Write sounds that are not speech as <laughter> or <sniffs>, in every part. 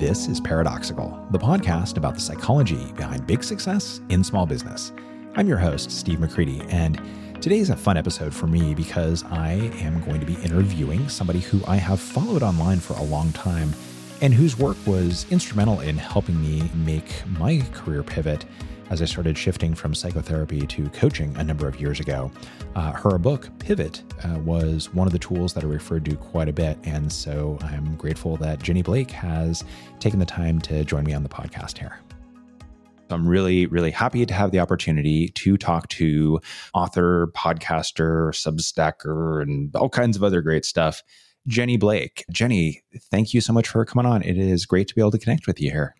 This is Paradoxical, the podcast about the psychology behind big success in small business. I'm your host, Steve McCready, and today is a fun episode for me because I am going to be interviewing somebody who I have followed online for a long time and whose work was instrumental in helping me make my career pivot as I started shifting from psychotherapy to coaching a number of years ago. Uh, her book, Pivot, uh, was one of the tools that I referred to quite a bit. And so I'm grateful that Jenny Blake has taken the time to join me on the podcast here. I'm really, really happy to have the opportunity to talk to author, podcaster, substacker, and all kinds of other great stuff. Jenny Blake. Jenny, thank you so much for coming on. It is great to be able to connect with you here.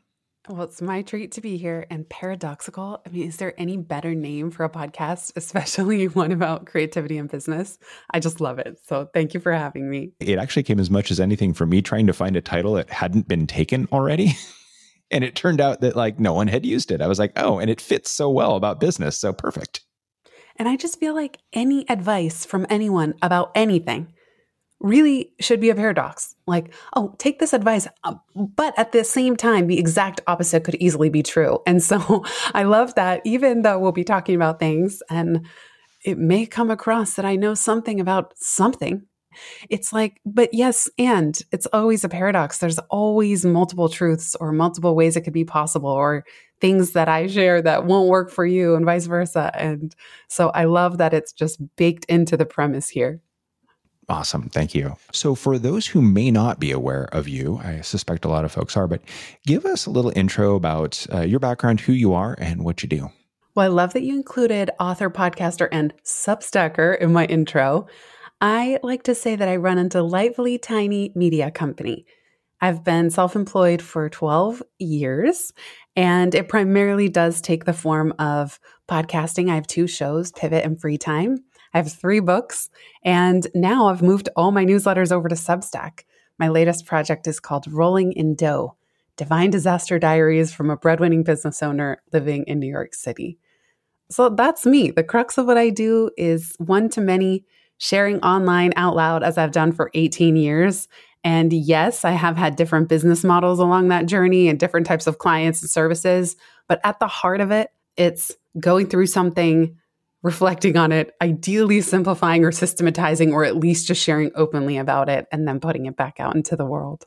Well, it's my treat to be here and paradoxical. I mean, is there any better name for a podcast, <laughs> especially one about creativity and business? I just love it. So thank you for having me. It actually came as much as anything for me trying to find a title that hadn't been taken already. <laughs> and it turned out that like no one had used it. I was like, oh, and it fits so well about business. So perfect. And I just feel like any advice from anyone about anything really should be a paradox. Like, oh, take this advice, uh, but at the same time, the exact opposite could easily be true. And so <laughs> I love that even though we'll be talking about things and it may come across that I know something about something. It's like, but yes, and it's always a paradox. There's always multiple truths or multiple ways it could be possible or things that I share that won't work for you and vice versa. And so I love that it's just baked into the premise here. Awesome. Thank you. So, for those who may not be aware of you, I suspect a lot of folks are, but give us a little intro about uh, your background, who you are, and what you do. Well, I love that you included author, podcaster, and substacker in my intro. I like to say that I run a delightfully tiny media company. I've been self employed for 12 years, and it primarily does take the form of podcasting. I have two shows, Pivot and Free Time. I have three books, and now I've moved all my newsletters over to Substack. My latest project is called Rolling in Dough Divine Disaster Diaries from a Breadwinning Business Owner Living in New York City. So that's me. The crux of what I do is one to many, sharing online out loud as I've done for 18 years. And yes, I have had different business models along that journey and different types of clients and services. But at the heart of it, it's going through something reflecting on it, ideally simplifying or systematizing, or at least just sharing openly about it and then putting it back out into the world.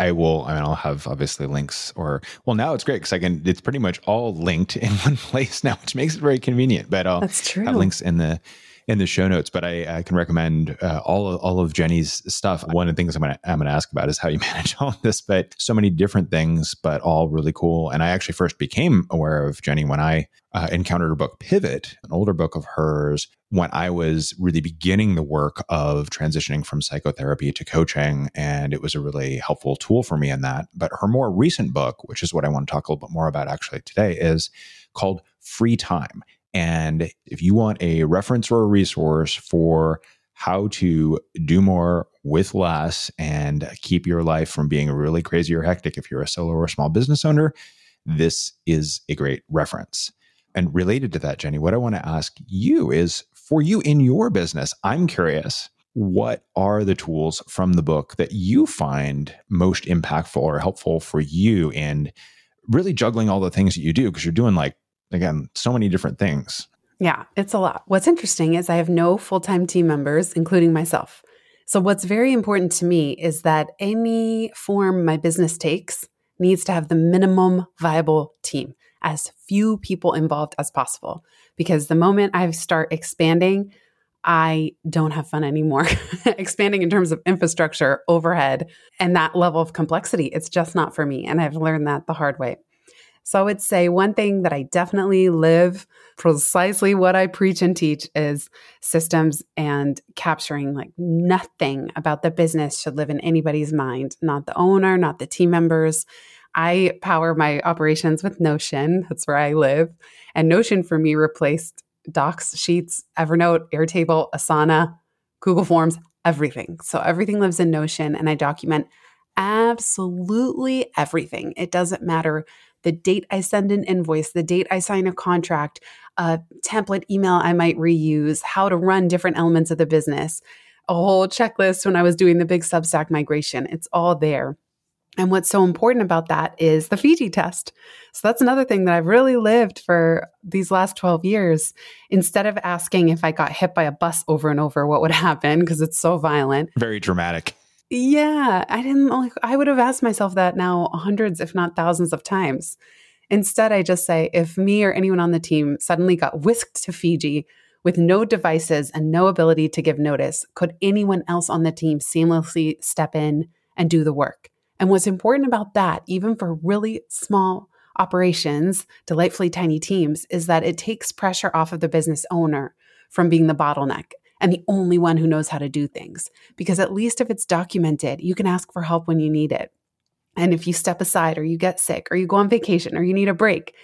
I will, I mean, I'll have obviously links or, well, now it's great because I can, it's pretty much all linked in <laughs> one place now, which makes it very convenient. But I'll That's true. have links in the, in the show notes, but I, I can recommend uh, all of, all of Jenny's stuff. One of the things I'm gonna I'm gonna ask about is how you <laughs> manage all of this, but so many different things, but all really cool. And I actually first became aware of Jenny when I uh, encountered her book Pivot, an older book of hers, when I was really beginning the work of transitioning from psychotherapy to coaching. And it was a really helpful tool for me in that. But her more recent book, which is what I want to talk a little bit more about actually today, is called Free Time. And if you want a reference or a resource for how to do more with less and keep your life from being really crazy or hectic if you're a solo or small business owner, this is a great reference. And related to that, Jenny, what I want to ask you is for you in your business, I'm curious what are the tools from the book that you find most impactful or helpful for you in really juggling all the things that you do? Because you're doing like again, so many different things. Yeah, it's a lot. What's interesting is I have no full time team members, including myself. So, what's very important to me is that any form my business takes needs to have the minimum viable team, as few people involved as possible. Because the moment I start expanding, I don't have fun anymore. <laughs> expanding in terms of infrastructure, overhead, and that level of complexity, it's just not for me. And I've learned that the hard way. So I would say one thing that I definitely live precisely what I preach and teach is systems and capturing like nothing about the business should live in anybody's mind, not the owner, not the team members. I power my operations with Notion. That's where I live. And Notion for me replaced Docs, Sheets, Evernote, Airtable, Asana, Google Forms, everything. So everything lives in Notion and I document absolutely everything. It doesn't matter the date I send an invoice, the date I sign a contract, a template email I might reuse, how to run different elements of the business, a whole checklist when I was doing the big Substack migration. It's all there. And what's so important about that is the Fiji test. So that's another thing that I've really lived for these last 12 years. Instead of asking if I got hit by a bus over and over, what would <laughs> happen, because it's so violent. Very dramatic. Yeah, I didn't like, I would have asked myself that now hundreds, if not thousands of times. Instead, I just say if me or anyone on the team suddenly got whisked to Fiji with no devices and no ability to give notice, could anyone else on the team seamlessly step in and do the work? And what's important about that, even for really small operations, delightfully tiny teams, is that it takes pressure off of the business owner from being the bottleneck and the only one who knows how to do things. Because at least if it's documented, you can ask for help when you need it. And if you step aside or you get sick or you go on vacation or you need a break,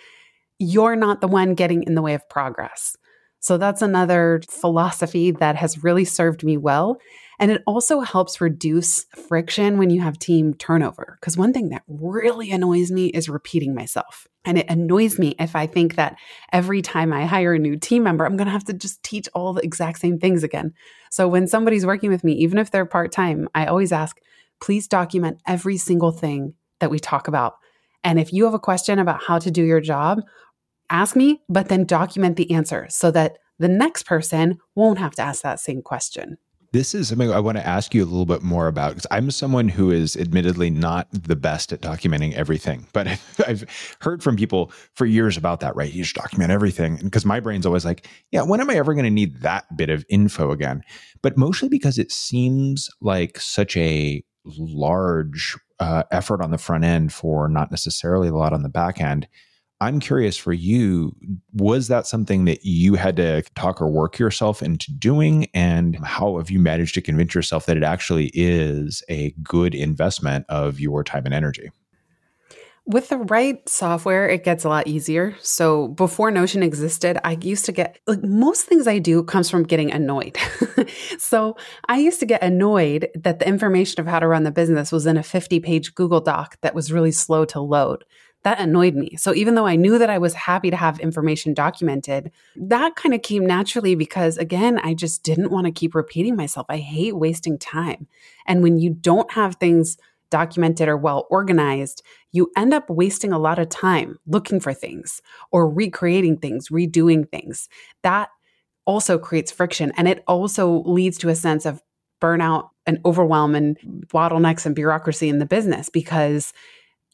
you're not the one getting in the way of progress. So that's another philosophy that has really served me well. And it also helps reduce friction when you have team turnover. Because one thing that really annoys me is repeating myself. And it annoys me if I think that every time I hire a new team member, I'm going to have to just teach all the exact same things again. So when somebody's working with me, even if they're part time, I always ask, please document every single thing that we talk about. And if you have a question about how to do your job, ask me, but then document the answer so that the next person won't have to ask that same question. This is something I want to ask you a little bit more about because I'm someone who is admittedly not the best at documenting everything, <laughs> but I've heard from people for years about that, right? You should document everything. Because my brain's always like, yeah, when am I ever going to need that bit of info again? But mostly because it seems like such a large uh, effort on the front end for not necessarily a lot on the back end. I'm curious for you, was that something that you had to talk or work yourself into doing? And how have you managed to convince yourself that it actually is a good investment of your time and energy? With the right software, it gets a lot easier. So before Notion existed, I used to get like most things I do comes from getting annoyed. <laughs> so I used to get annoyed that the information of how to run the business was in a 50 page Google Doc that was really slow to load that annoyed me. So even though I knew that I was happy to have information documented, that kind of came naturally because again, I just didn't want to keep repeating myself. I hate wasting time. And when you don't have things documented or well organized, you end up wasting a lot of time looking for things or recreating things, redoing things. That also creates friction and it also leads to a sense of burnout and overwhelm and bottlenecks and bureaucracy in the business because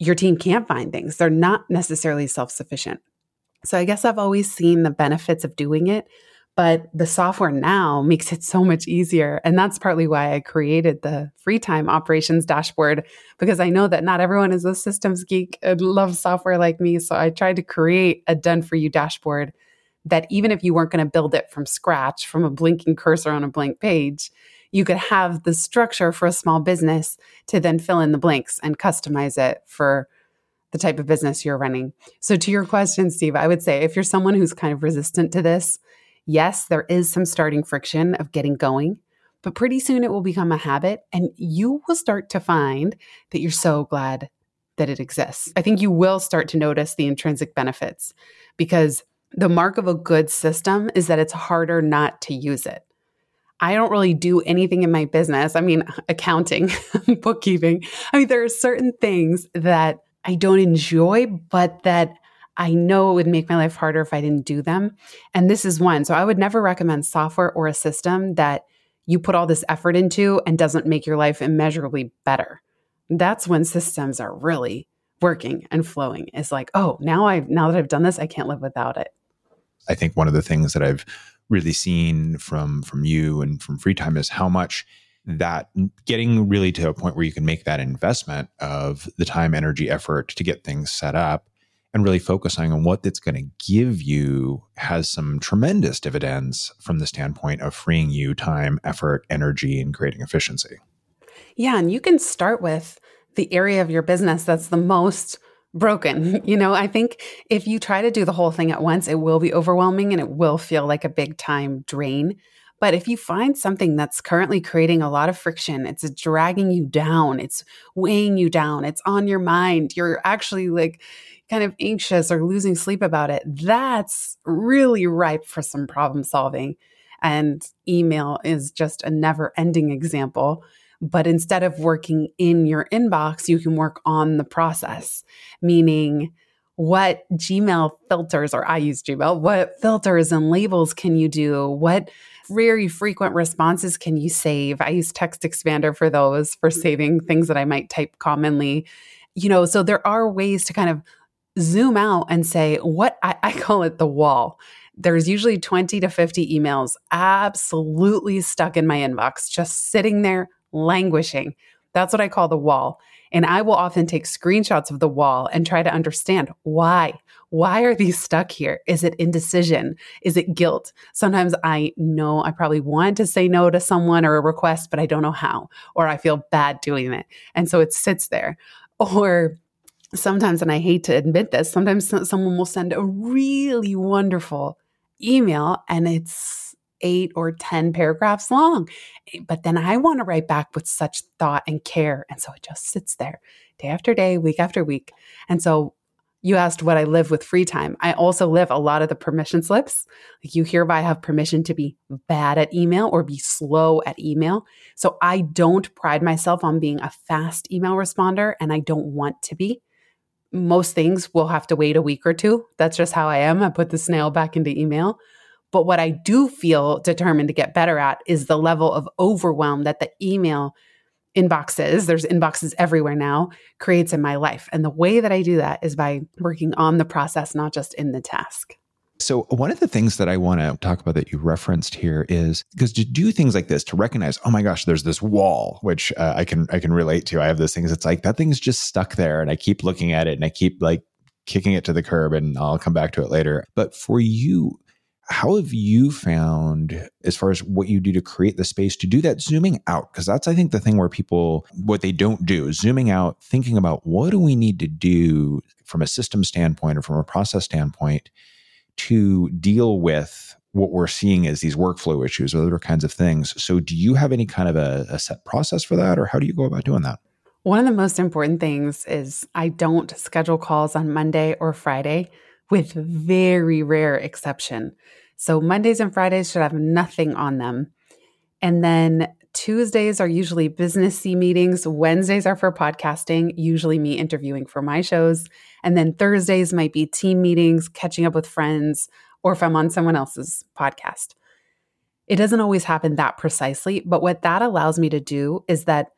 your team can't find things. They're not necessarily self sufficient. So I guess I've always seen the benefits of doing it, but the software now makes it so much easier. And that's partly why I created the free time operations dashboard because I know that not everyone is a systems geek and loves software like me. So I tried to create a done for you dashboard that even if you weren't going to build it from scratch from a blinking cursor on a blank page, you could have the structure for a small business to then fill in the blanks and customize it for the type of business you're running. So, to your question, Steve, I would say if you're someone who's kind of resistant to this, yes, there is some starting friction of getting going, but pretty soon it will become a habit and you will start to find that you're so glad that it exists. I think you will start to notice the intrinsic benefits because the mark of a good system is that it's harder not to use it. I don't really do anything in my business. I mean, <laughs> accounting, <laughs> bookkeeping. I mean, there are certain things that I don't enjoy, but that I know it would make my life harder if I didn't do them. And this is one. So I would never recommend software or a system that you put all this effort into and doesn't make your life immeasurably better. That's when systems are really working and flowing. It's like, oh, now I've now that I've done this, I can't live without it. I think one of the things that I've really seen from from you and from free time is how much that mm, getting really to a point where you can make that investment of the time energy effort to get things set up and really focusing on what that's going to give you has some tremendous dividends from the standpoint of freeing you time effort energy and creating efficiency. Yeah and you can start with the area of your business that's the most broken. <laughs> You know, I think if you try to do the whole thing at once, it will be overwhelming and it will feel like a big time drain. But if you find something that's currently creating a lot of friction, it's dragging you down, it's weighing you down, it's on your mind, you're actually like kind of anxious or losing sleep about it, that's really ripe for some problem solving. And email is just a never ending example But instead of working in your inbox, you can work on the process, meaning, what Gmail filters, or I use Gmail, what filters and labels can you do? What very frequent responses can you save? I use Text Expander for those, for mm-hmm. saving things that I might type commonly. You know, so there are ways to kind of zoom out and say, what I, I <laughs> call it the wall. There's usually 20 to 50 emails absolutely stuck in my inbox, just sitting there languishing. That's what I call the wall. And I will often take screenshots of the wall and try to understand why. Why are these stuck here? Is it indecision? Is it guilt? Sometimes I know I probably want to say no to someone or a request, but I don't know how, or I feel bad doing it. And so it sits there. Or sometimes, and I hate to admit this, sometimes someone will send a really wonderful email and it's eight or 10 paragraphs long. Eh, but then I want to write back with such thought and care. And so it just sits there day after day, week after week. And so you asked what I live with free time. I also live a lot of the permission slips. Like you hereby have permission to be bad at email or be slow at email. So I don't pride myself on being a fast email responder and I don't want to be. Most things will have to wait a week or two. That's just how I am. I put the snail back into email. But what I do feel determined to get better at is the level of overwhelm that the email inboxes, there's inboxes everywhere now, creates in my life. And the way that I do that is by working on the process, not just in the task. So, one of the things that I want to talk about that you referenced here is because to do things like this, to recognize, oh my gosh, there's this wall, which uh, I can I can relate to. I have those things. It's like that thing's just stuck there, and I keep looking at it, and I keep like kicking it to the curb, and I'll come back to it later. But for you, how have you found as far as what you do to create the space to do that zooming out? Because that's i think the thing where people what they don't do zooming out thinking about what do we need to do from a system standpoint or from a process standpoint to deal with what we're seeing as these workflow issues or other kinds of things. So do you have any kind of a, a set process for that or how do you go about doing that? One of the most important things is i don't schedule calls on monday or friday with very rare exception so Mondays and Fridays should have nothing on them. And then Tuesdays are usually businessy meetings. Wednesdays are for podcasting, usually me interviewing for my shows. And then Thursdays might be team meetings, catching up with friends, or if I'm on someone else's podcast. It doesn't always happen that precisely, but what that allows me to do is that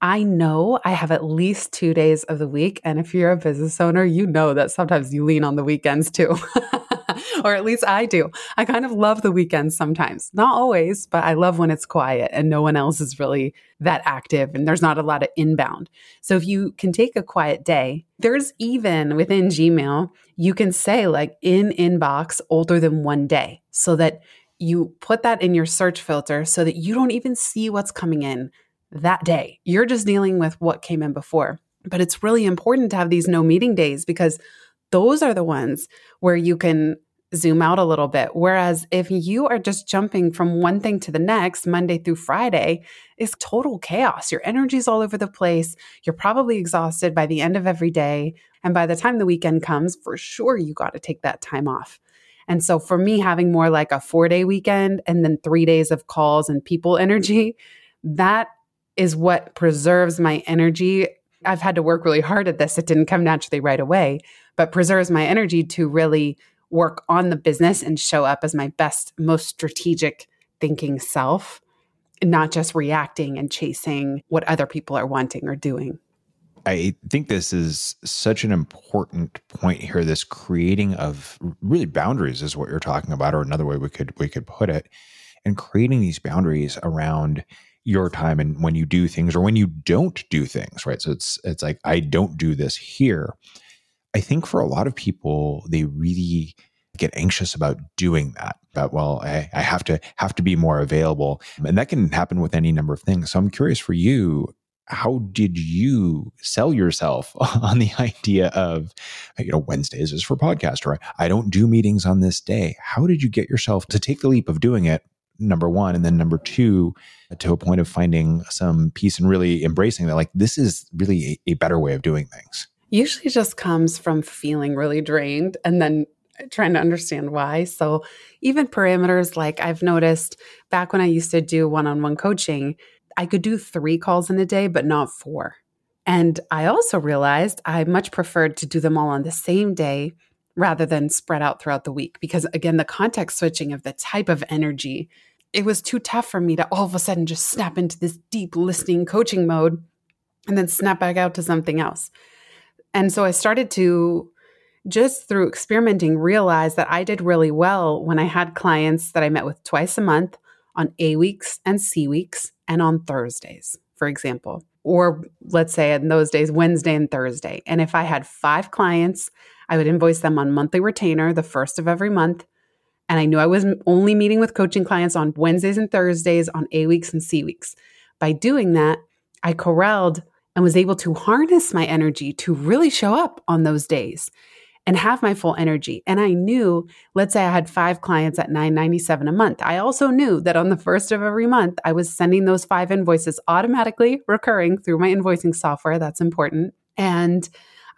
I know I have at least two days of the week. And if you're a business owner, you know that sometimes you lean on the weekends too. <laughs> <laughs> or at least I do. I kind of love the weekends sometimes. Not always, but I love when it's quiet and no one else is really that active and there's not a lot of inbound. So if you can take a quiet day, there's even within Gmail, you can say like in inbox older than one day so that you put that in your search filter so that you don't even see what's coming in that day. You're just dealing with what came in before. But it's really important to have these no meeting days because those are the ones where you can zoom out a little bit. Whereas if you are just jumping from one thing to the next, Monday through Friday, it's total chaos. Your energy's all over the place. You're probably exhausted by the end of every day. And by the time the weekend comes, for sure, you got to take that time off. And so for me, having more like a four day weekend and then three days of calls and people <laughs> energy, that is what preserves my energy. I've had to work really hard at this. It didn't come naturally right away, but preserves my energy to really work on the business and show up as my best, most strategic thinking self, not just reacting and chasing what other people are wanting or doing. I think this is such an important point here. This creating of really boundaries is what you're talking about, or another way we could we could put it, and creating these boundaries around your time and when you do things or when you don't do things, right? So it's it's like I don't do this here. I think for a lot of people, they really get anxious about doing that. But well, I, I have to have to be more available. And that can happen with any number of things. So I'm curious for you, how did you sell yourself <laughs> on the idea of you know wednesdays is for podcast or i don't do meetings on this day how did you get yourself to take the leap of doing it number one and then number two to a point of finding some peace and really embracing that like this is really a, a better way of doing things usually just comes from feeling really drained and then trying to understand why. So, even parameters like I've noticed back when I used to do one on one coaching, I could do three calls in a day, but not four. And I also realized I much preferred to do them all on the same day rather than spread out throughout the week. Because again, the context switching of the type of energy, it was too tough for me to all of a sudden just snap into this deep listening coaching mode and then snap back out to something else. And so I started to just through experimenting realize that I did really well when I had clients that I met with twice a month on A weeks and C weeks and on Thursdays, for example. Or let's say in those days, Wednesday and Thursday. And if I had five clients, I would invoice them on monthly retainer the first of every month. And I knew I was only meeting with coaching clients on Wednesdays and Thursdays on A weeks and C weeks. By doing that, I corralled and was able to harness my energy to really show up on those days and have my full energy. And I knew, let's say I had five clients at 997 a month. I also knew that on the first of every month, I was sending those five invoices automatically recurring through my invoicing software. That's important. And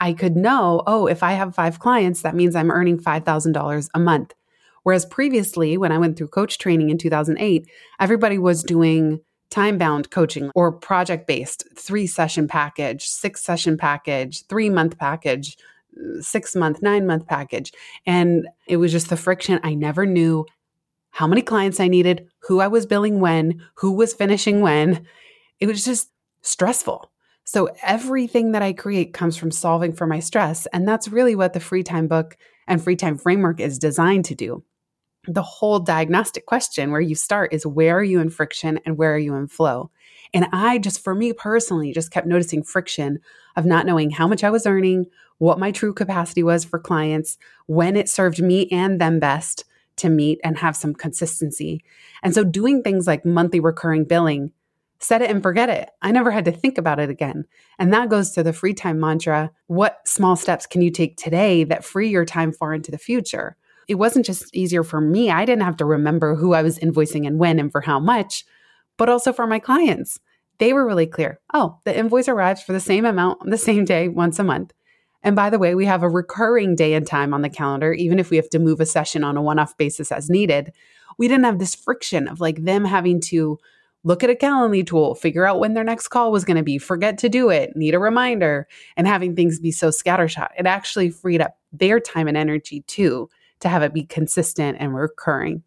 I could know, oh, if I have five clients, that means I'm earning $5,000 a month. Whereas previously, when I went through coach training in 2008, everybody was doing time bound coaching or project based, three session package, six session package, three month package, six month, nine month package. And it was just the friction. I never knew how many clients I needed, who I was billing when, who was finishing when. It was just stressful. So everything that I create comes from solving for my stress. And that's really what the free time book and free time framework is designed to do. The whole diagnostic question where you start is where are you in friction and where are you in flow? And I just, for me personally, just kept noticing friction of not knowing how much I was earning, what my true capacity was for clients, when it served me and them best to meet and have some consistency. And so doing things like monthly recurring billing, set it and forget it. I never had to think about it again. And that goes to the free time mantra. What small steps can you take today that free your time far into the future? It wasn't just easier for me. I didn't have to remember who I was invoicing and when and for how much, but also for my clients. They were really clear. Oh, the invoice arrives for the same amount on the same day once a month. And by the way, we have a recurring day and time on the calendar, even if we have to move a session on a one off basis as needed. We didn't have this friction of like them having to look at a Calendly tool, figure out when their next call was going to be, forget to do it, need a reminder, and having things be so scattershot. It actually freed up their time and energy too to have it be consistent and recurring.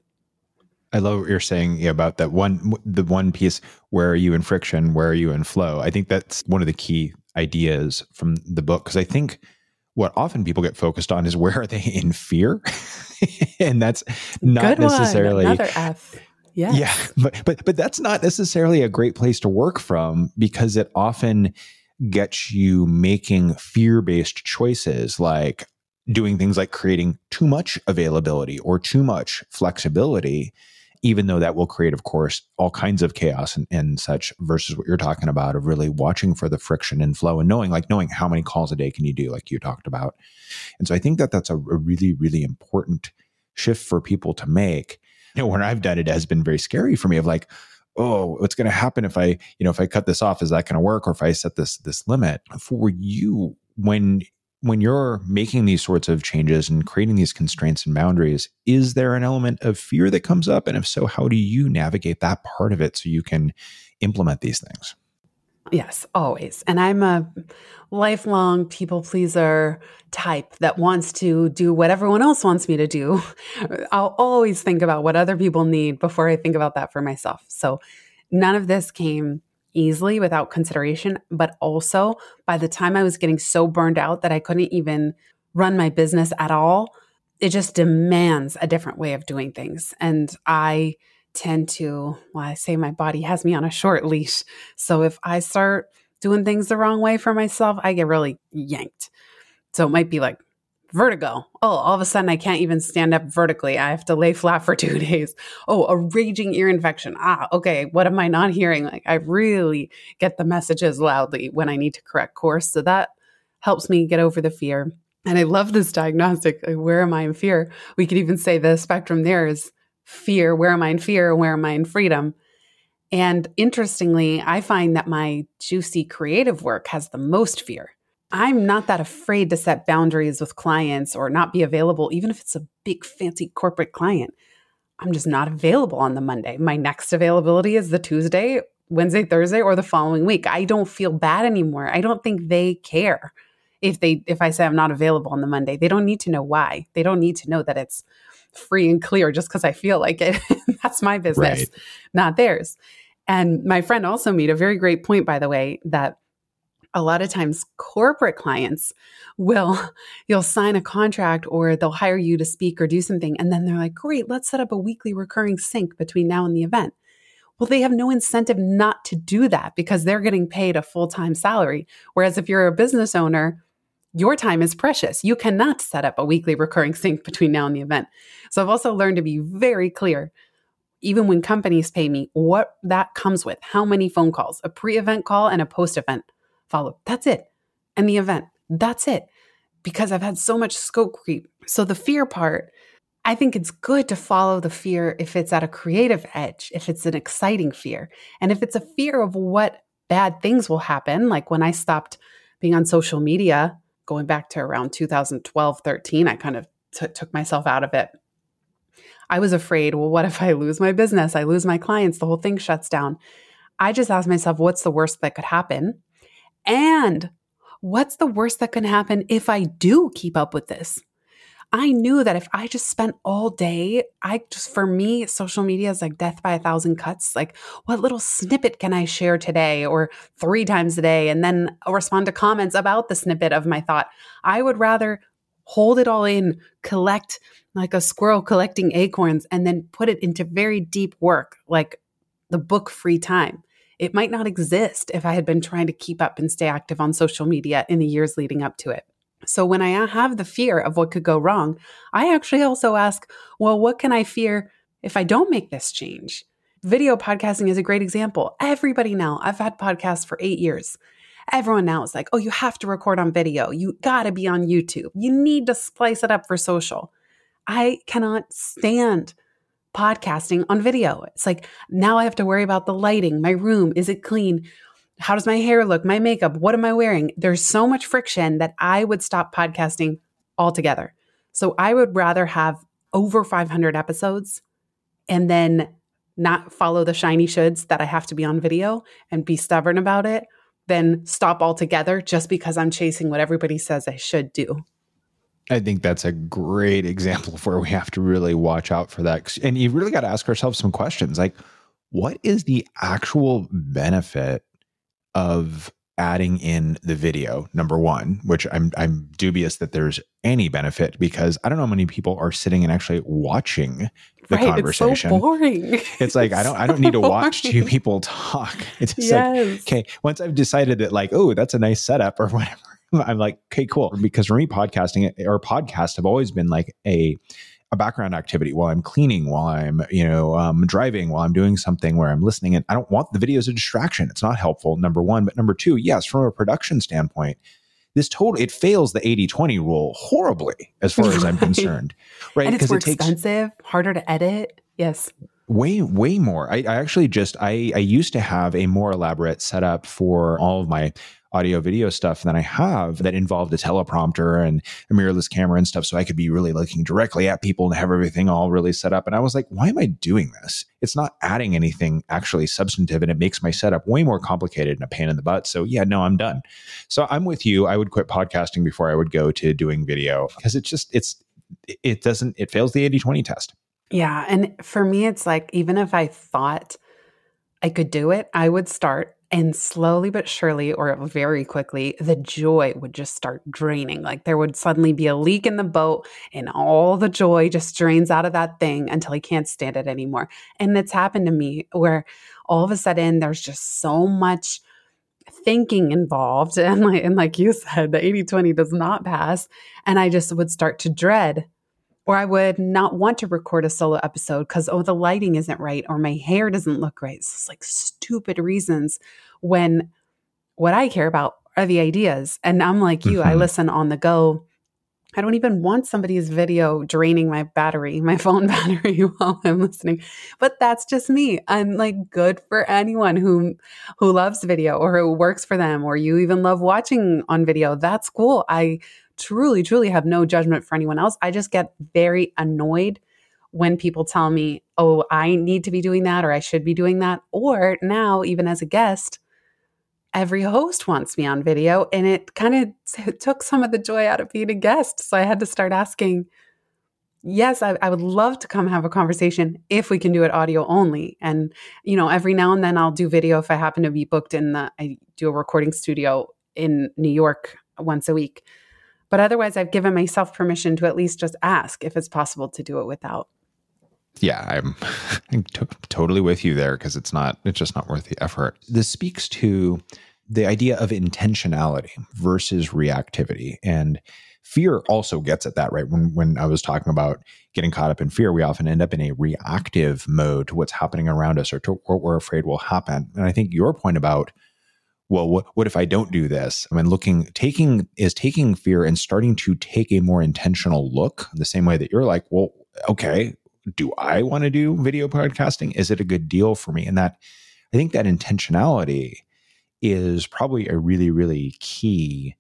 I love what you're saying about that one, the one piece. Where are you in friction? Where are you in flow? I think that's one of the key ideas from the book because I think what often people get focused on is where are they <laughs> in fear, <laughs> and that's not Good necessarily one. another F. Yes. Yeah, <laughs> but but but that's not necessarily a great place to work from because it often gets you making fear-based choices like doing things like creating too much availability or too much flexibility even though that will create, of course, all kinds of chaos and, and, such versus what you're talking about of really watching for the friction and flow and knowing, like knowing how many calls a day can you do, like you talked about. And so I think that that's a, really, really important shift for people to make. You know, when I've done it, it has been very scary for me of like, oh, what's going to happen if I, you know, if I cut this off, is that going to work? Or if I set this, this limit for you, when when you're making these sorts of changes and creating these constraints and boundaries, is there an element of fear that comes up? And if so, how do you navigate that part of it so you can implement these things? Yes, always. And I'm a lifelong people pleaser type that wants to do what everyone else wants me to do. <laughs> I'll always think about what other people need before I think about that for myself. So none of this came easily without consideration. But also, by the time I was getting so burned out that I couldn't even run my business at all, it just demands a different way of doing things. And I tend to, well, I say my body has me on a short leash. So if I start doing things the wrong way for myself, I get really yanked. So it might be like vertigo. Oh, all of a sudden I can't even stand up vertically. I have to lay flat for <laughs> two days. Oh, a raging ear infection. Ah, okay. What am I not hearing? Like I really get the messages loudly when I need to correct course. So that helps me get over the fear. And I love this diagnostic. Where am I in fear? We could even say the spectrum there is fear. Where am I in fear? Where am I in freedom? And interestingly, I find that my juicy creative work has the most fear. I'm not that afraid to set boundaries with clients or not be available, even if it's a big fancy corporate client. I'm just not available on the Monday. My next availability is the Tuesday Wednesday, Thursday, or the following week. I don't feel bad anymore. I don't think they care if they if I say I'm not available on the Monday. They don't need to know why. They don't need to know that it's free and clear just because I feel like it. <laughs> That's my business, right. not theirs. And my friend also made a very great point, by the way, that a lot of times corporate clients will you'll sign a contract or they'll hire you to speak or do something and then they're like great let's set up a weekly recurring sync between now and the event well they have no incentive not to do that because they're getting paid a full-time salary whereas if you're a business owner your time is precious. You cannot set up a weekly recurring <laughs> sync between now and the event. So I've also learned to be very clear, even when companies pay me, what that comes with, how many phone calls, a pre event call and a post event follow. That's it. And the event, that's it. Because I've had so much scope creep. So the fear part, I think it's good to follow the fear if it's at a creative edge, if it's an exciting fear. And if it's a fear of what bad things will happen, like when I stopped being on social media, going back to around 2012, 13, I kind of t- took myself out of it. I was afraid, well, what if I lose my business? I lose my clients, the whole thing shuts down. I just asked myself, what's the worst that could happen? And what's the worst that can happen if I do keep up with this? I knew that if I just spent all day, I just, for me, social media is like death by a thousand cuts. Like, what little snippet can I share today or three times a day? And then respond to comments about the snippet of my thought. I would rather hold it all in, collect like a squirrel collecting acorns, and then put it into very deep work, like the book free time. It might not exist if I had been trying to keep up and stay active on social media in the years leading up to it. So when I have the fear of what could go wrong, I actually also ask, well, what can I fear if I don't make this change? Video podcasting is a great example. Everybody now, I've had podcasts for eight years. Everyone now is like, oh, you have to record on video. You got to be on YouTube. You need to splice it up for social. I cannot stand podcasting on video. It's like now I have to worry about the lighting, my room, is it clean? How does my hair look? My makeup? What am I wearing? There's so much friction that I would stop podcasting altogether. So I would rather have over 500 episodes and then not follow the shiny shoulds that I have to be on video and be stubborn about it than stop altogether just because I'm chasing what everybody says I should do. I think that's a great example of where we have to really watch out for that. And you really got to ask ourselves some questions like, what is the actual benefit of adding in the video number one which i'm i'm dubious that there's any benefit because i don't know how many people are sitting and actually watching the right, conversation it's so boring it's like i don't i don't need to <laughs> watch two people talk <laughs> it's yes. like okay once i've decided that like oh that's a nice setup or <laughs> whatever <laughs> i'm like okay cool because for me podcasting or podcasts have always been like a a background activity while I'm cleaning, while I'm, you know, um, driving, while I'm doing something where I'm listening. And I don't want the video as a distraction. It's not helpful, number one. But number two, yes, from a production standpoint, this total it fails the 80-20 rule horribly as far as I'm <laughs> concerned. Right. And it's more it takes, expensive, harder to edit. Yes way way more I, I, actually just I, I used to have a more elaborate setup for all of my audio video stuff than I have that involved a teleprompter and a mirrorless camera and stuff. So I could be really looking directly at people and have everything all really set up. And I was like, why am I doing this? It's not adding anything actually substantive and it makes my setup way more complicated and a pain in the butt. So yeah, no, I'm done. So I'm with you. I would quit podcasting before I would go to doing video because it's just, it's, it doesn't, it fails the 80 20 test. Yeah. And for me, it's like, even if I thought I could do it, I would start and slowly but surely, or very quickly, the joy would just start draining. Like there would suddenly be a leak in the boat, and all the joy just drains out of that thing until he can't stand it anymore. And it's happened to me where all of a sudden there's just so much thinking involved. <laughs> And like, and like you said, the 80 20 does not pass. And I just would start to dread or I would not want to record a solo episode because, oh, the lighting isn't right or my hair doesn't look right. It's like stupid reasons when what I care about are the ideas. And I'm like you, mm-hmm. I listen on the go. I don't even want somebody's video draining my battery, my <laughs> phone battery <laughs> while I'm listening. But that's just me. I'm like good for anyone who who loves video or who works for them or you even love watching on video. That's cool. I truly, truly have no judgment for anyone else. I just get very annoyed when people tell me, oh, I need to be doing that or I should be doing that. Or now, even as a guest, every host wants me on video. And it kind of took some of the joy out of being a guest. So I had to start asking, yes, I, I, would love to come have a conversation if we can do it audio only. And, you know, every now and then I'll do video if I happen to be booked in the, I do a recording studio in New York once a week. But otherwise, I've given myself permission to at least just ask if it's possible to do it without. Yeah, I'm, <laughs> I'm totally with you there because it's not, it's just not worth the effort. This speaks to the idea of intentionality versus reactivity. And fear also gets at that, right? When, when I was talking about getting caught up in fear, we often end up in a reactive mode to what's happening around us or to what we're afraid will happen. And I think your point about, well, what, what if I don't do this? I mean, looking, taking is taking fear and starting to take a more intentional look the same way that you're like, well, okay, do I want to do video podcasting? Is it a good deal for me? And that, I think that intentionality is probably a really, really key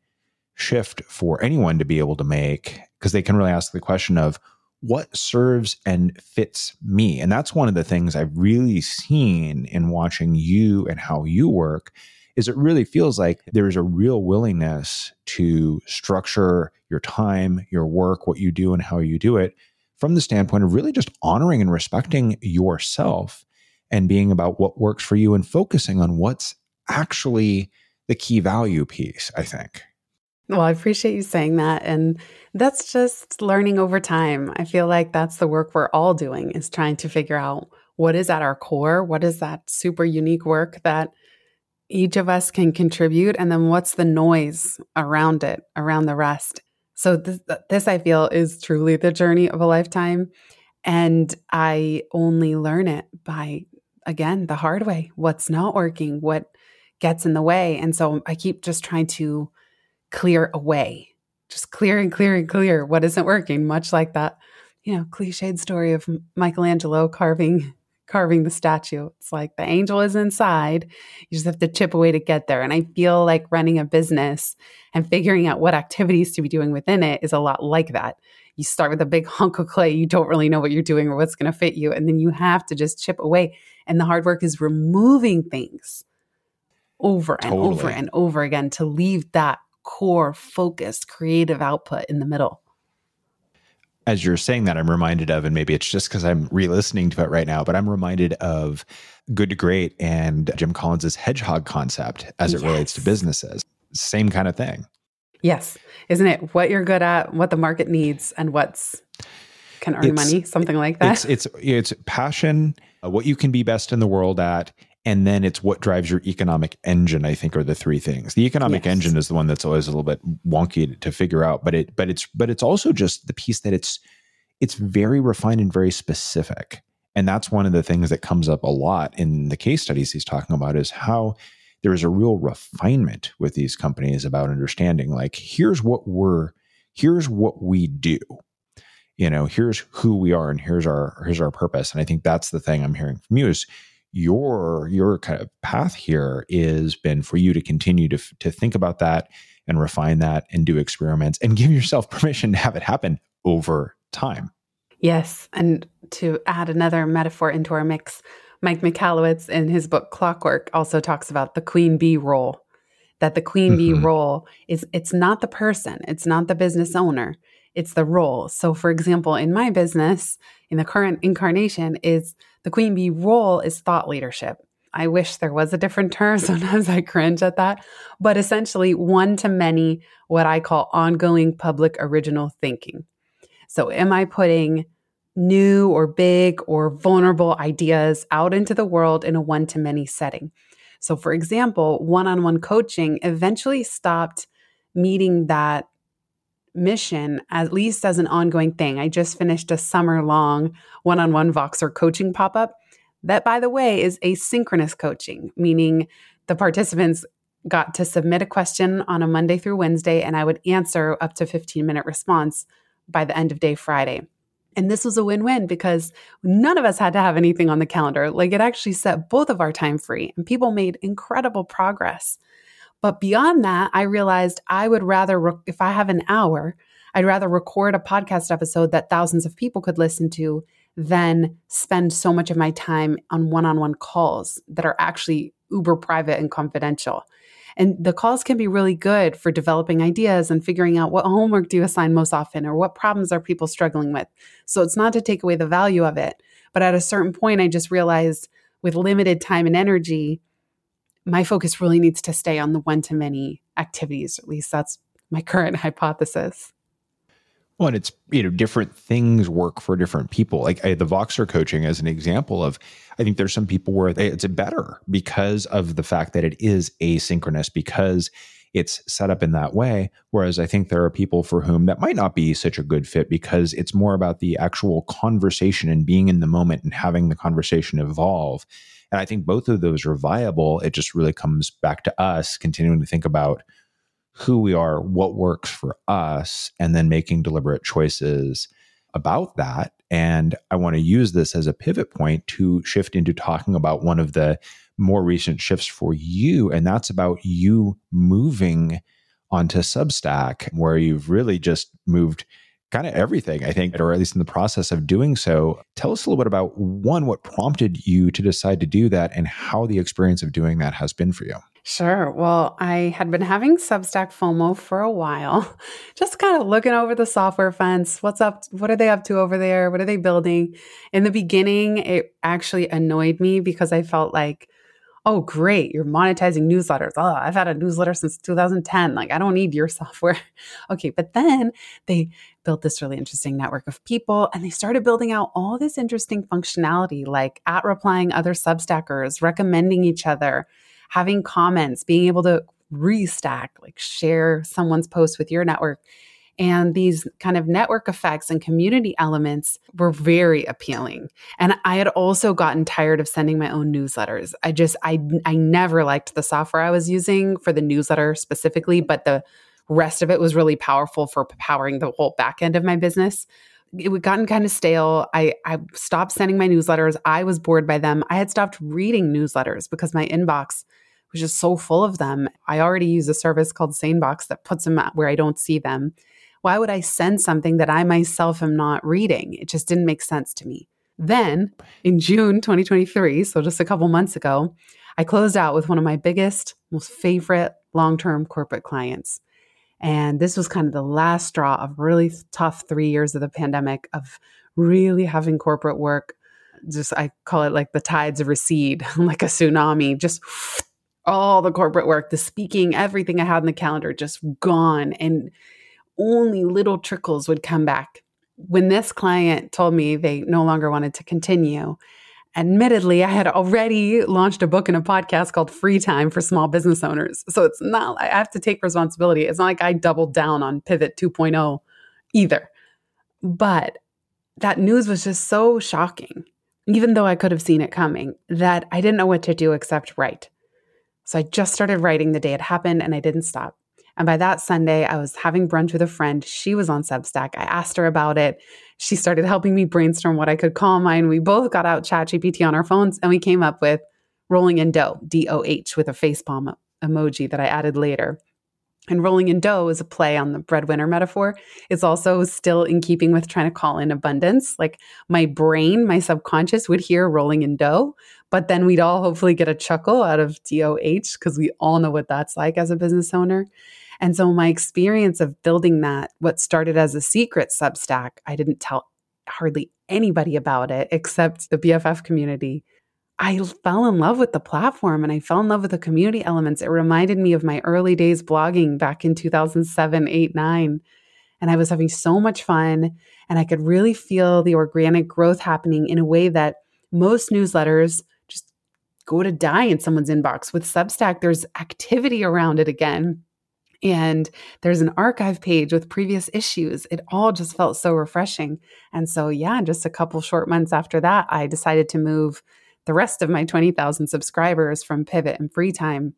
shift for anyone to be able to make because they can really ask the question of what serves and fits me. And that's one of the things I've really seen in watching you and how you work is it really feels like there's a real willingness to structure your time, your work, what you do and how you do it from the standpoint of really just honoring and respecting yourself and being about what works for you and focusing on what's actually the key value piece, I think. Well, I appreciate you saying that. And that's just learning over time. I feel like that's the work we're all doing is trying to figure out what is at our core, what is that super unique work that each of us can contribute, and then what's the noise around it, around the rest. So this, this I feel is truly the journey of a lifetime. And I only learn it by, again, the hard way. What's not working, what gets in the way. And so I keep just trying to clear away, just clear and clear and clear what isn't working, much like that, you know, cliched story of Michelangelo carving carving the statue. It's like the angel is inside. You just have to chip away to get there. And I feel like running a business and figuring out what activities to be doing within it is a lot like that. You start with a big <laughs> hunk of clay, you don't really know what you're doing or what's going to fit you. And then you have to just chip away. And the hard work is removing things over and totally. over and over again to leave that core focused creative output in the middle as you're saying that, I'm reminded of, and maybe it's just because I'm re listening to it right now, but I'm reminded of Good to Great and Jim Collins's hedgehog concept as it yes. relates to businesses. Same kind of thing. Yes. Isn't it what you're good at, what the market needs, and what's can earn it's, money, something like that? It's, it's, it's passion, uh, what you can be best in the world at, and then it's what drives your economic engine i think are the three things. The economic yes. engine is the one that's always a little bit wonky to figure out but it but it's but it's also just the piece that it's it's very refined and very specific. And that's one of the things that comes up a lot in the case studies he's talking about is how there is a real refinement with these companies about understanding like here's what we're here's what we do. You know here's who we are and here's our here's our purpose. And i think that's the thing i'm hearing from you is your your kind of path here is been for you to continue to to think about that and refine that and do experiments and give yourself <laughs> permission to have it happen over time. Yes, and to add another metaphor into our mix, Mike Michalowicz in his book Clockwork also talks about the queen bee role. That the queen mm-hmm. bee role is it's not the person, it's not the business owner, it's the role. So for example, in my business, in the current incarnation is the queen bee role is thought leadership. I wish there was a different term. <laughs> Sometimes I cringe at that. But essentially, one to many, what I call ongoing public original thinking. So, am I putting new or big or vulnerable ideas out into the world in a one to many setting? So, for example, one on one coaching eventually stopped meeting that mission, at least as an ongoing thing. I just finished a summer long one on one Voxer coaching pop up. That, by the way, is asynchronous coaching, meaning the participants got to submit a question on a Monday through Wednesday, and I would answer up to 15 minute response by the end of day Friday. And this was a win win because none of us had to have anything on the calendar. Like it actually set both of our time free, and people made incredible progress. But beyond that, I realized I would rather, if I have an hour, I'd rather record a podcast episode that thousands of people could listen to than spend so much of my time on one on one calls that are actually uber private and confidential. And the calls can be really good for developing ideas and figuring out what homework do you assign most often or what problems are people struggling with. So it's not to take away the value of it. But at a certain point, I just realized with limited time and energy, my focus really needs to stay on the one to many activities. At least that's my <laughs> current hypothesis. Well, and it's you know different things work for different people. Like I, the Voxer coaching as an example of, I think there's some people where they, it's better because of the fact that it is asynchronous because it's set up in that way. Whereas I think there are people for whom that might not be such a good fit because it's more about the actual conversation and being in the moment and having the conversation evolve. And I think both of those are viable. It just really comes back to us continuing to think about who we are, what works for us, and then making deliberate choices about that. And I want to use this as a pivot point to shift into talking about one of the more recent shifts for you. And that's about you moving onto Substack, where you've really just moved kind of everything, I think, or at least in the process of doing so. Tell us a little bit about one, what prompted you to decide to do that and how the experience of doing that has been for you. Sure. Well, I had been having Substack FOMO for a while, <laughs> just kind of looking over the software fence. What's up? What are they up to over there? What are they building? In the beginning, it actually annoyed me because I felt like, oh, great, you're monetizing newsletters. Oh, I've had a newsletter since 2010. Like, I don't need your <laughs> software. okay. But then they built this really interesting network of people and they started building out all this interesting functionality like at replying other Substackers, recommending each other having comments, being able to restack, like share someone's post with your network. And these kind of network effects and community elements were very appealing. And I had also gotten tired of sending my own newsletters. I just, I, I never liked the software I was using for the newsletter specifically, but the rest of it was really powerful for powering the whole back end of my business it had gotten kind of stale. I, I stopped sending my newsletters. I was bored by them. I had stopped reading newsletters because my inbox was just so full of them. I already use a service called SaneBox that puts them where I don't see them. Why would I send something that I myself am not reading? It just didn't make sense to me. Then in June 2023, so just a couple months ago, I closed out with one of my biggest, most favorite long term corporate clients. And this was kind of the last straw of really tough three years of the pandemic of really having corporate work. Just, I call it like the tides recede, <laughs> like a tsunami, just <sniffs> all the corporate work, the speaking, everything I had in the calendar just gone. And only little trickles would come back. When this client told me they no longer wanted to continue, admittedly, I had already launched a book and a podcast called Free Time for Small Business Owners. So it's not, I have to take responsibility. It's not like I doubled down on Pivot 2.0 either. But that news was just so shocking, even though I could have seen it coming, that I didn't know what to do except write. So I just started writing the day it happened and I didn't stop. And by that Sunday, I was having brunch with a friend. She was on Substack. I asked her about it. She started helping me brainstorm what I could call mine. We both got out ChatGPT on our phones and we came up with rolling in dough, D O H, with a facepalm emoji that I added later. And rolling in dough is a play on the breadwinner metaphor. It's also still in keeping with trying to call in abundance. Like my brain, my subconscious would hear rolling in dough, but then we'd all hopefully get a chuckle out of DOH because we all know what that's like as a business owner. And so my experience of building that, what started as a secret Substack, I didn't tell hardly anybody about it except the BFF community. I fell in love with the platform and I fell in love with the community elements. It reminded me of my early days blogging back in 2007, 8, 9. And I was having so much fun and I could really feel the organic growth happening in a way that most newsletters just go to die in someone's inbox. With Substack, there's activity around it again and there's an archive page with previous issues. It all just felt so refreshing. And so, yeah, just a couple short months after that, I decided to move the rest of my 20,000 subscribers from Pivot and Free Time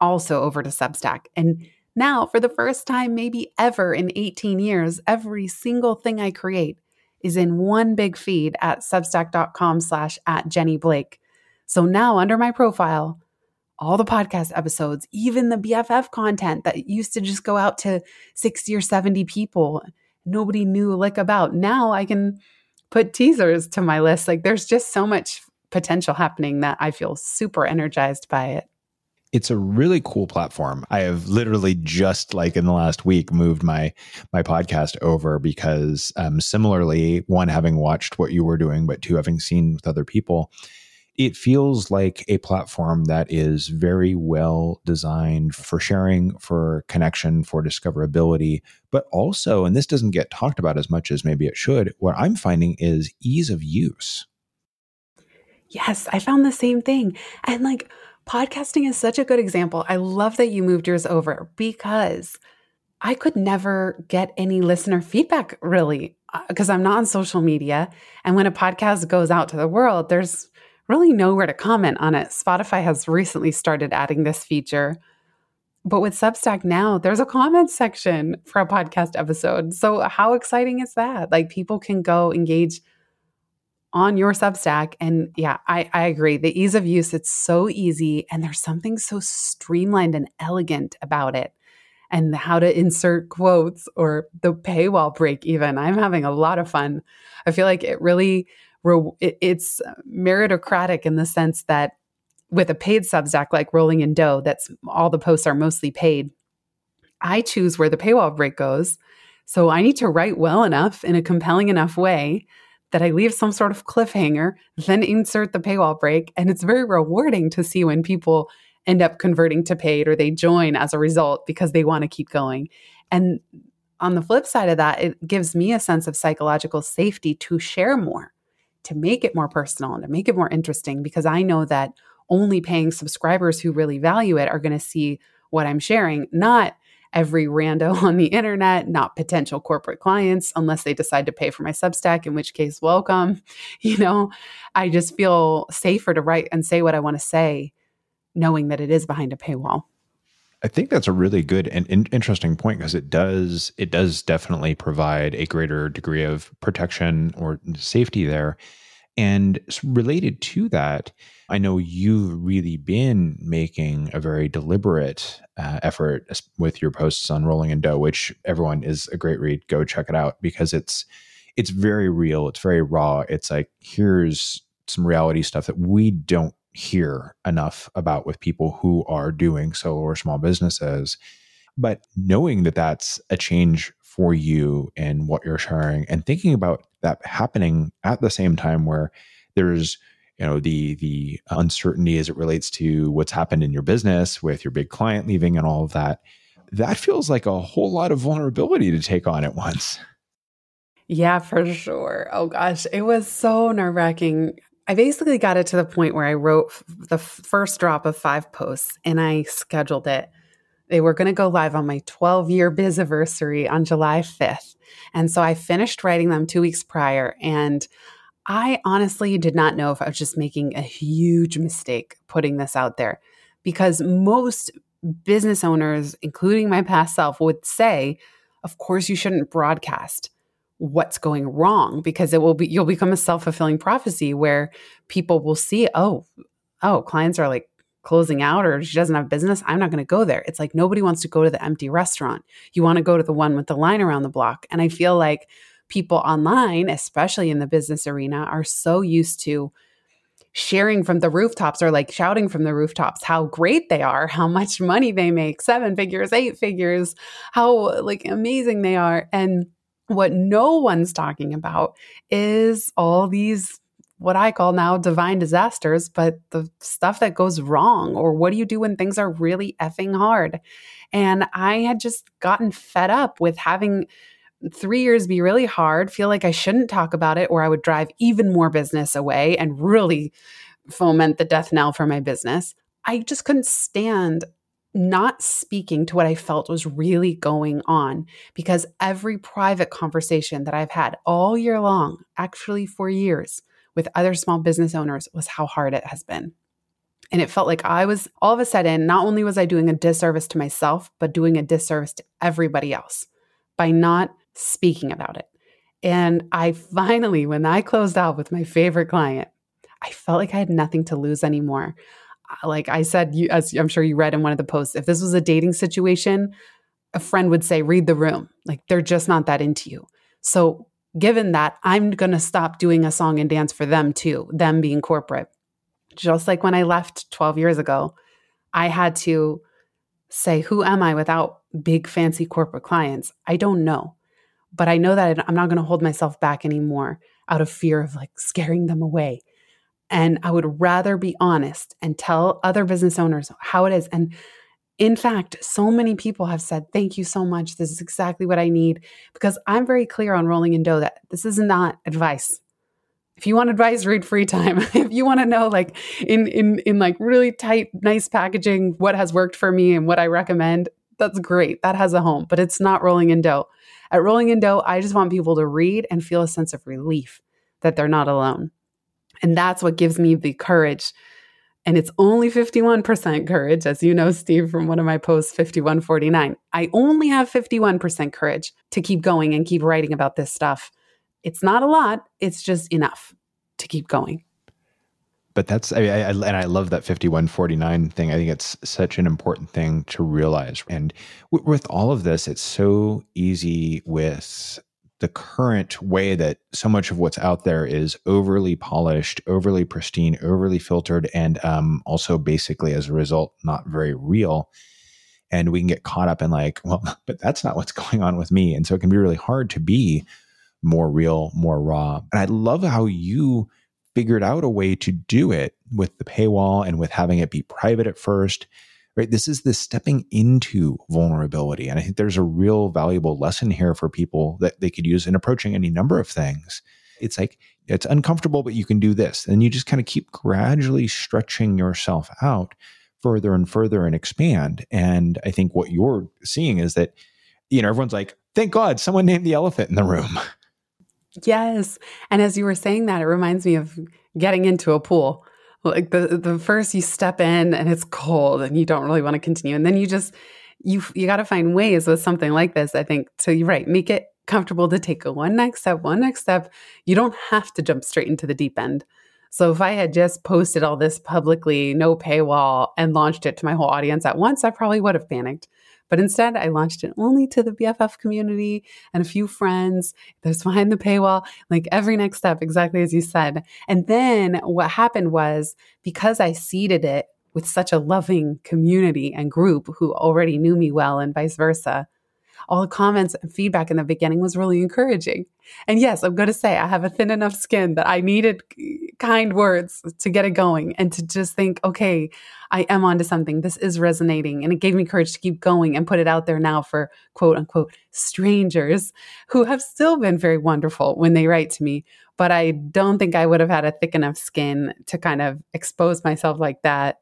also over to Substack. And now, for the first time, maybe ever in 18 years, every single thing I create is in one big feed at substack.com slash at Jenny Blake. So now under my profile, all the podcast episodes, even the BFF content that used to just go out to 60 or 70 people, nobody knew like about. Now I can put teasers to my list. Like there's just so much potential happening that I feel super energized by it. It's a really cool platform. I have literally just like in the last week moved my my podcast over because um, similarly, one having watched what you were doing, but two having seen with other people, it feels like a platform that is very well designed for sharing, for connection, for discoverability, but also, and this doesn't get talked about as much as maybe it should, what I'm finding is ease of use. Yes, I found the same thing. And like podcasting is such a good example. I love that you moved yours over because I could never get any listener feedback really because uh, I'm not on social media. And when a podcast goes out to the world, there's really nowhere to comment on it. Spotify has recently started adding this feature. But with Substack now, there's a comment section for a podcast episode. So, how exciting is that? Like, people can go engage on your Substack. And yeah, I, I agree. The ease of use, it's so easy. And there's something so streamlined and elegant about it. And how to insert quotes or the paywall break, even. I'm having a lot of fun. I feel like it really, it's meritocratic in the sense that with a paid Substack like Rolling in Dough, that's all the posts are mostly paid. I choose where the paywall break goes. So I need to write well enough in a compelling enough way that I leave some sort of cliffhanger, then insert the paywall break. And it's very rewarding to see when people end up converting to paid or they join as a result because they want to keep going. And on the flip side of that, it gives me a sense of psychological safety to share more, to make it more personal and to make it more interesting because I know that only paying subscribers who really value it are going to see what I'm sharing, not every rando <laughs> on the internet, not potential corporate clients, unless they decide to pay for my Substack, in which case, welcome. <laughs> You know, I just feel safer to write and say what I want to say, knowing that it is behind a paywall. I think that's a really good and in- interesting point because it does it does definitely provide a greater degree of protection or safety there. And related to that, I know you've really been making a very deliberate uh, effort with your posts on Rolling in Dough, which everyone is a great read. Go check it out because it's it's very real. It's very raw. It's like here's some reality stuff that we don't hear enough about with people who are doing solo or small businesses. But knowing that that's a change for you and what you're sharing and thinking about that happening at the same time where there's you know the the uncertainty as it relates to what's happened in your business with your big client leaving and all of that that feels like a whole lot of vulnerability to take on at once yeah for sure oh gosh it was so nerve-wracking i basically got it to the point where i wrote the first drop of five posts and i scheduled it they were going to go live on my 12 year biz anniversary on July 5th. And so I finished writing them two weeks prior. And I honestly did not know if I was just making a huge mistake putting this out there because most business owners, including my past self, would say, of course, you shouldn't broadcast what's going wrong because it will be you'll become a self-fulfilling prophecy where people will see oh oh clients are like closing out or she doesn't have business, I'm not going to go there. It's like nobody wants to go to the empty restaurant. You want to go to the one with the line around the block. And I feel like people online, especially in the business arena, are so used to sharing from the rooftops or like shouting from the rooftops how great they are, how much money they make, seven figures, eight figures, how like amazing they are. And what no one's talking about is all these what I call now divine disasters, but the stuff that goes wrong, or what do you do when things are really effing hard? And I had just gotten fed up with having three years be really hard, feel like I shouldn't talk about it, or I would drive even more business away and really foment the death knell for my business. I just couldn't stand not speaking to what I felt was really going on because every private conversation that I've had all year long, actually for years, with other small business owners was how hard it has been. And it felt like I was all of a sudden, not only was I doing a disservice to myself, but doing a disservice to everybody else by not speaking about it. And I finally, when I closed out with my favorite client, I felt like I had nothing to lose anymore. Like I said, you, as I'm sure you read in one of the posts, if this was a dating situation, a friend would say, read the room. Like they're just not that into you. So given that, I'm going to stop doing a song and dance for them too, them being corporate. Just like when I left 12 years ago, I had to say, Who am I without big, fancy corporate clients? I don't know. But I know that I'm not going to hold myself back anymore out of fear of like scaring them away. And I would rather be honest and tell other business owners how it is. And in fact, so many people have said, Thank you so much. This is exactly what I need. Because I'm very clear on Rolling in Dough that this is not advice. If you want advice, read free time. <laughs> if you want to know, like in in in like really tight, nice packaging, what has worked for me and what I recommend, that's great. That has a home, but it's not Rolling in Dough. At Rolling in Dough, I just want people to read and feel a sense of relief that they're not alone. And that's what gives me the courage and it's only 51% courage, as you know, Steve, from one of my posts, 5149. I only have 51% courage to keep going and keep writing about this stuff. It's not a lot, it's just enough to keep going. But that's, I, I, and I love that 5149 thing. I think it's such an important thing to realize. And w- with all of this, it's so easy with the current way that so much of what's out there is overly polished, overly pristine, overly filtered, and um, also basically as a result, not very real. And we can get caught up in like, well, <laughs> but that's not what's going on with me. And so it can be really hard to be more real, more raw. And I love how you figured out a way to do it with the paywall and with having it be private at first right? This is the stepping into vulnerability. And I think there's a real valuable lesson here for people that they could use in approaching any number of things. It's like, it's uncomfortable, but you can do this. And you just kind of keep gradually stretching yourself out further and further and expand. And I think what you're seeing is that, you know, everyone's like, thank God someone named the elephant in the room. Yes. And as you were saying that, it reminds me of getting into a pool like the the first you step in and it's cold and you don't really want to continue and then you just you you got to find ways with something like this i think so you're right make it comfortable to take a one next step one next step. You don't have to jump straight into the deep end. So if i had just posted all this publicly no paywall and launched it to my whole audience at once i probably would have panicked but instead, I launched it only to the BFF community and a few friends. There's <laughs> behind the paywall, like every next step, exactly as you said. And then what happened was because I seeded it with such a loving community and group who already knew me well and vice versa, all the comments and feedback in the beginning was really encouraging. And yes, I'm going to say I have a thin enough skin that I needed kind words to get it going and to just think, okay, I am onto something. This is resonating. And it gave me courage to keep going and put it out there now for quote unquote strangers who have still been very wonderful when they write to me. But I don't think I would have had a thick enough skin to kind of expose myself like that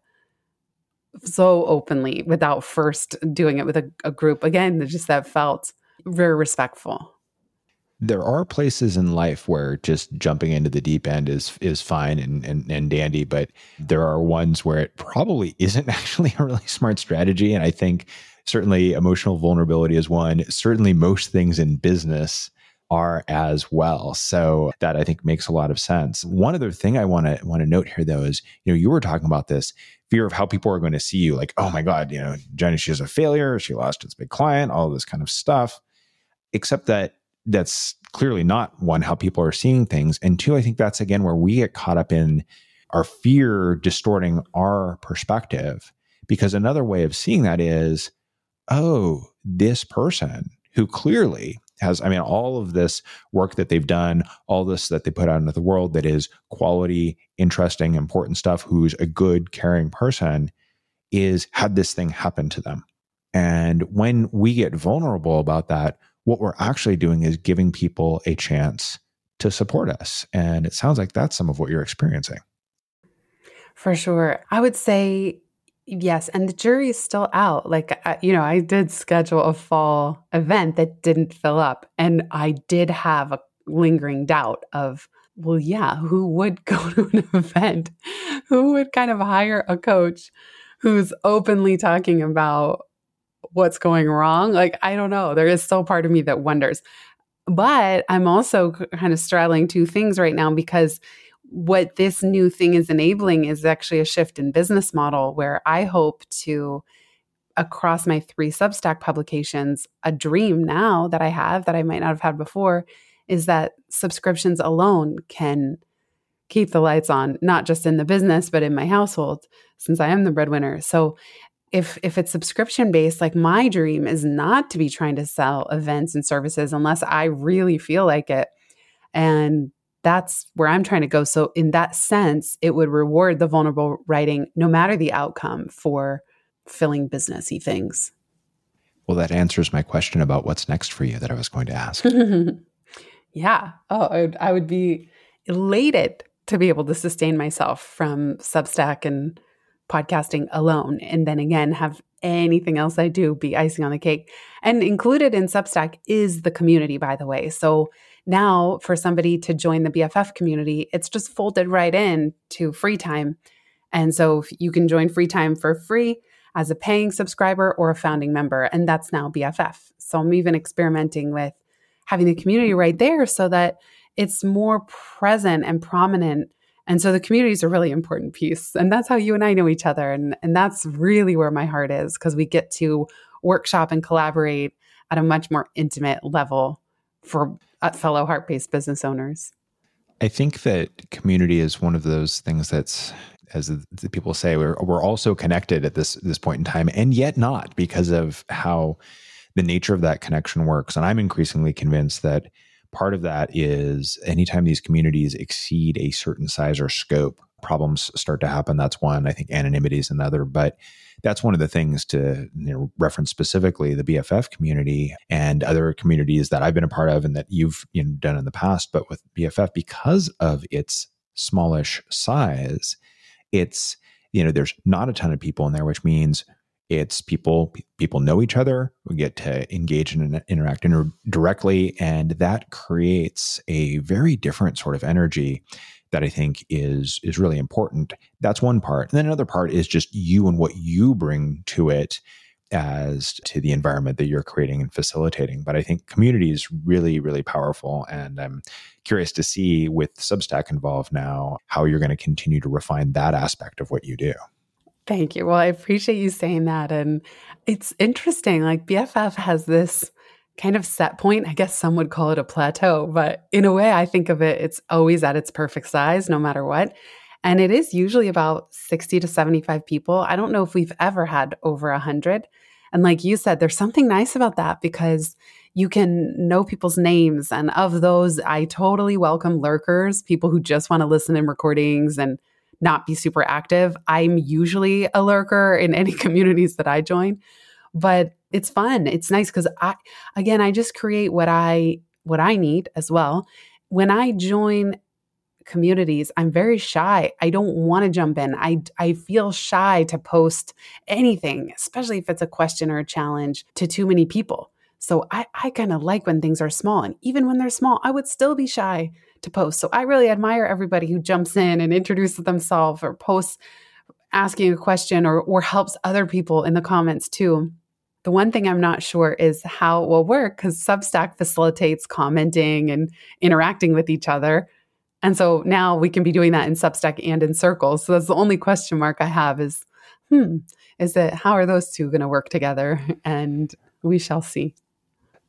so openly without first doing it with a, a group. Again, just that felt very respectful. There are places in life where just jumping into the deep end is is fine and, and, and dandy, but there are ones where it probably <laughs> isn't actually a really smart strategy. And I think certainly emotional vulnerability is one. Certainly most things in business are as well. So that I think makes a lot of sense. One other thing I want to want to note here though is, you know, you were talking about this fear of how people are going to see you like, oh my God, you know, Jenny, she's a failure. She lost its big client, all this kind of stuff. Except that that's clearly not one, how people are seeing things. And two, I think that's again where we get caught up in our fear distorting our perspective. Because another way of seeing that is, oh, this person who clearly has, I mean, all of this work that they've done, all this that they put out into the world that is quality, interesting, important stuff, who's a good, caring person, is had this thing happen to them. And when we get vulnerable about that, what we're actually doing is giving people a chance to support us. And it sounds like that's some of what you're experiencing. For sure. I would say Yes, and the jury is still out. Like, you know, I did schedule a fall event that didn't fill up, and I did have a lingering doubt of, well, yeah, who would <laughs> go to an event? Who would kind of hire a coach who's openly talking about what's going wrong? Like, I don't know. There is still part of me that wonders. But I'm also kind of straddling two things right now because what this new thing is enabling is actually a shift in business model where I hope to across my three Substack publications, a dream now that I have that I might not have had before is that subscriptions alone can keep the lights on, not just in the business, but in my household, since I am the breadwinner. So if if it's subscription based, like my dream is not to be trying to sell events and services unless I really feel like it. And that's where I'm trying to go. So in that sense, it would reward the vulnerable writing no matter the outcome for filling businessy things. Well, that answers my question about what's next for you that I was going to ask. <laughs> yeah. Oh, I would, I would be elated to be able to sustain myself from Substack and podcasting alone. And then again, have anything else I do be icing on the cake. And included in Substack is the community, by the way. So now for somebody to join the BFF community, it's just folded right in to free time. And so you can join free time for free as a paying subscriber or a founding member. And that's now BFF. So I'm even experimenting with having the community right there so that it's more present and prominent. And so the community is a really important piece. And that's how you and I know each other. And, and that's really where my heart is because we get to workshop and collaborate at a much more intimate level for uh, fellow heart based business owners. I think that community is one of those things that's as the people say, we're, we're also connected at this this point in time, and yet not because of how the nature of that connection works. And I'm increasingly convinced that part of that is anytime these communities exceed a certain size or scope, problems start to happen. That's one. I think anonymity is another, but that's one of the things to you know, reference specifically the BFF community and other communities that I've been a part of and that you've you know, done in the past. But with BFF, because of its smallish size, it's you know there's not a ton of people in there which means it's people people know each other we get to engage and interact inter- directly and that creates a very different sort of energy that i think is is really important that's one part and then another part is just you and what you bring to it as to the environment that you're creating and facilitating. But I think community is really, really powerful. And I'm curious to see with Substack involved now how you're going to continue to refine that aspect of what you do. Thank you. Well, I appreciate you saying that. And it's interesting. Like BFF has this kind of set point. I guess some would call it a plateau, but in a way, I think of it, it's always at its perfect size, no matter what. And it is usually about 60 to 75 people. I don't know if we've ever had over 100. And like you said, there's something nice about that because you can know people's names. And of those, I totally welcome lurkers, people who just want to listen in recordings and not be super active. I'm usually a lurker in <laughs> any communities that I join, but it's fun. It's nice because I, again, I just create what I what I need as well. When I join communities i'm very shy i don't want to jump in i i feel shy to post anything especially if it's a question or a challenge to too many people so i i kind of like when things are small and even when they're small i would still be shy to post so i really admire everybody who jumps in and introduces themselves or posts asking a question or or helps other people in the comments too the one thing I'm not sure is how it will work because Substack facilitates commenting and interacting with each other. And so now we can be doing that in Substack and in Circles. So that's the only question mark I have is, hmm, is that how are those two going to work together? <laughs> And we shall see.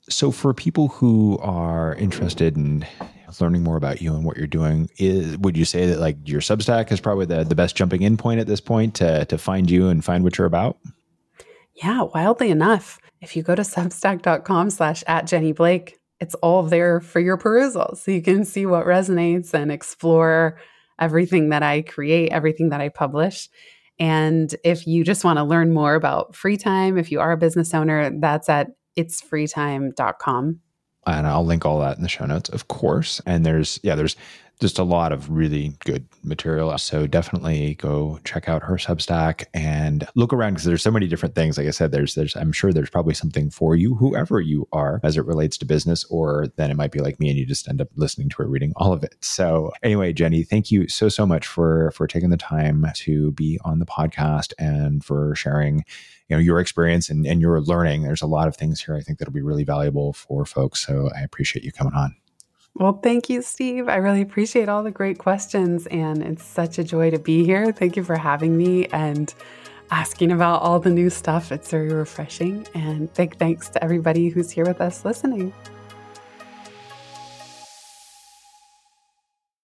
So for people who are interested in learning more about you and what you're doing, is would you say that like your Substack is probably the, the best jumping in point at this point to, to find you and find what you're about? Yeah, wildly enough. If you go to <laughs> substack.com slash at Jenny Blake, it's all there for your perusal. So you can see what resonates and explore everything that I create, everything that I publish. And if you just want to learn more about free time, if you are a business owner, that's at itsfreetime.com. And I'll link all that in the show notes, of course. And there's, yeah, there's just a lot of really good material. So definitely go check out her Substack and look around because there's so many different things. Like I said, there's there's I'm sure there's probably something for you, whoever you are, as it relates to business, or then it might be like me and you just end up listening to or reading all of it. So anyway, Jenny, thank you so so much for for taking the time to be on the podcast and for sharing you know your experience and, and your learning. There's a lot of things here I think that'll be really valuable for folks. So I appreciate you coming on. Well, thank you, Steve. I really appreciate all the great questions, and it's such a joy to be here. Thank you for having me and asking about all the new stuff. It's very refreshing. And big thanks to everybody who's here with us listening.